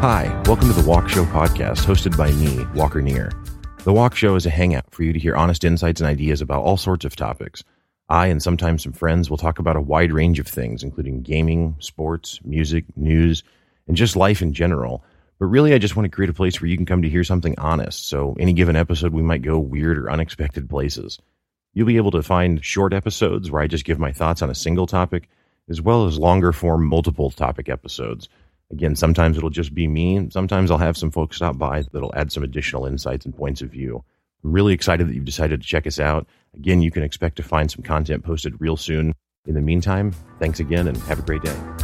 Hi, welcome to the Walkshow podcast, hosted by me, Walker Neer. The Walkshow is a hangout for you to hear honest insights and ideas about all sorts of topics. I and sometimes some friends will talk about a wide range of things, including gaming, sports, music, news, and just life in general. But really, I just want to create a place where you can come to hear something honest. So, any given episode, we might go weird or unexpected places. You'll be able to find short episodes where I just give my thoughts on a single topic, as well as longer form multiple topic episodes. Again, sometimes it'll just be me. Sometimes I'll have some folks stop by that'll add some additional insights and points of view. I'm really excited that you've decided to check us out. Again, you can expect to find some content posted real soon. In the meantime, thanks again and have a great day.